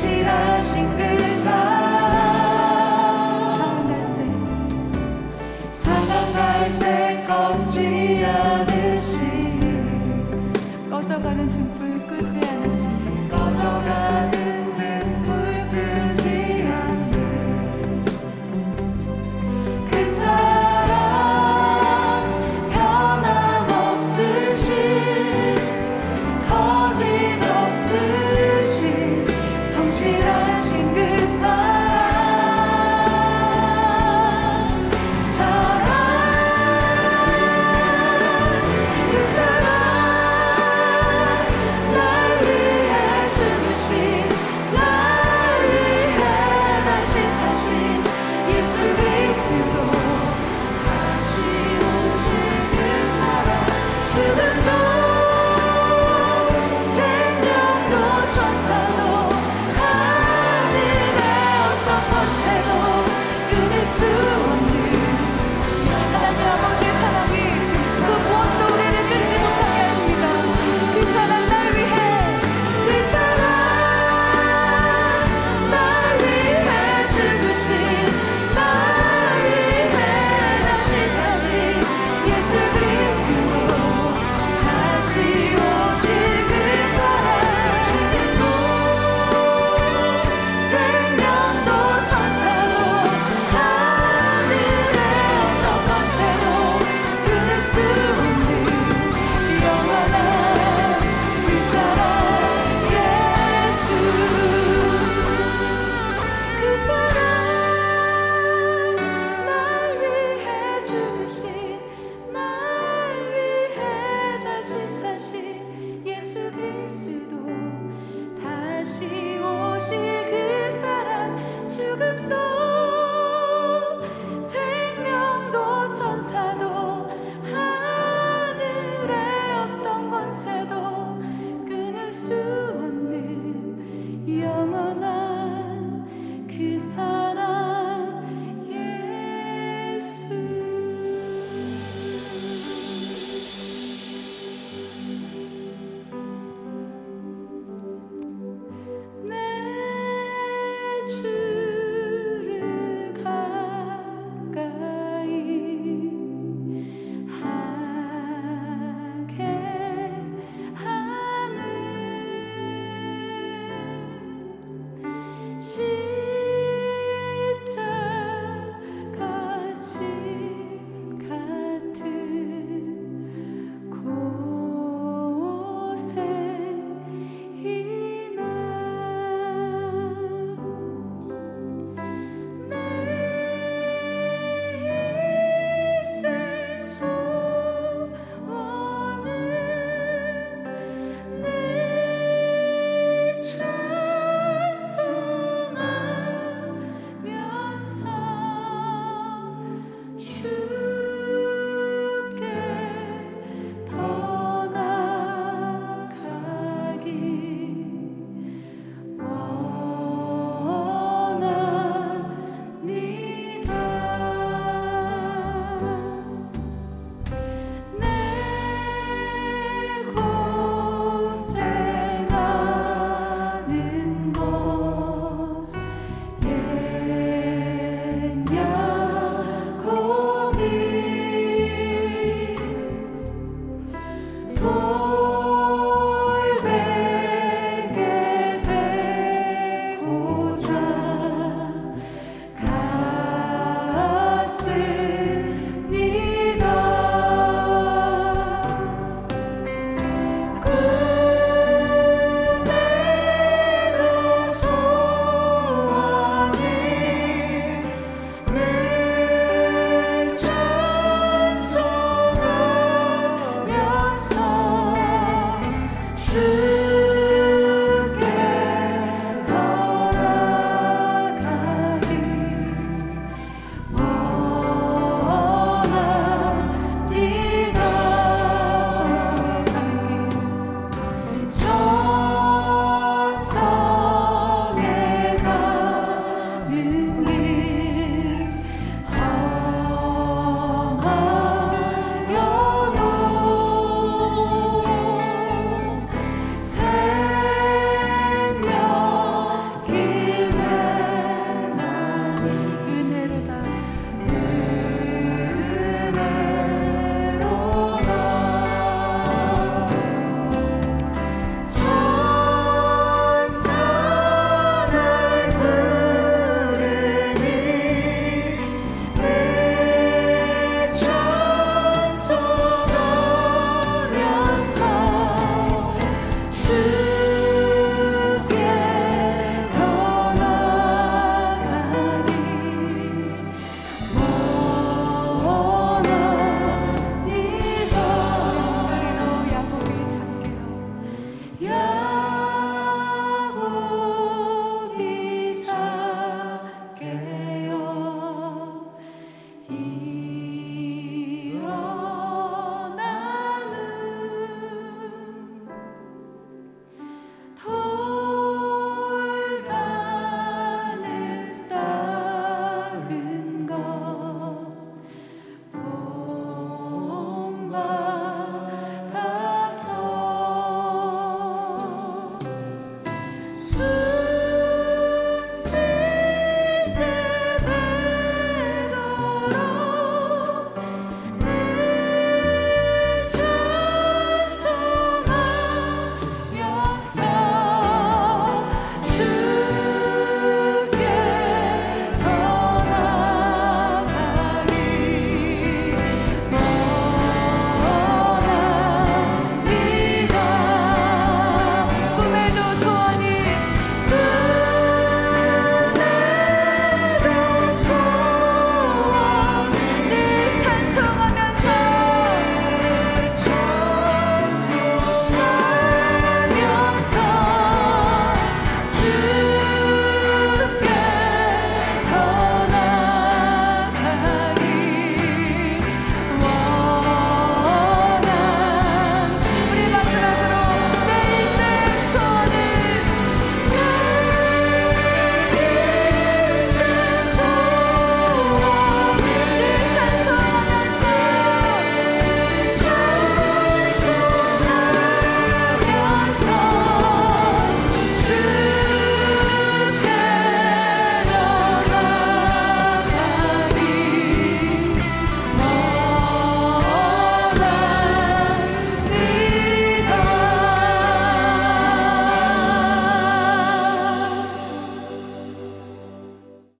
起的心跟。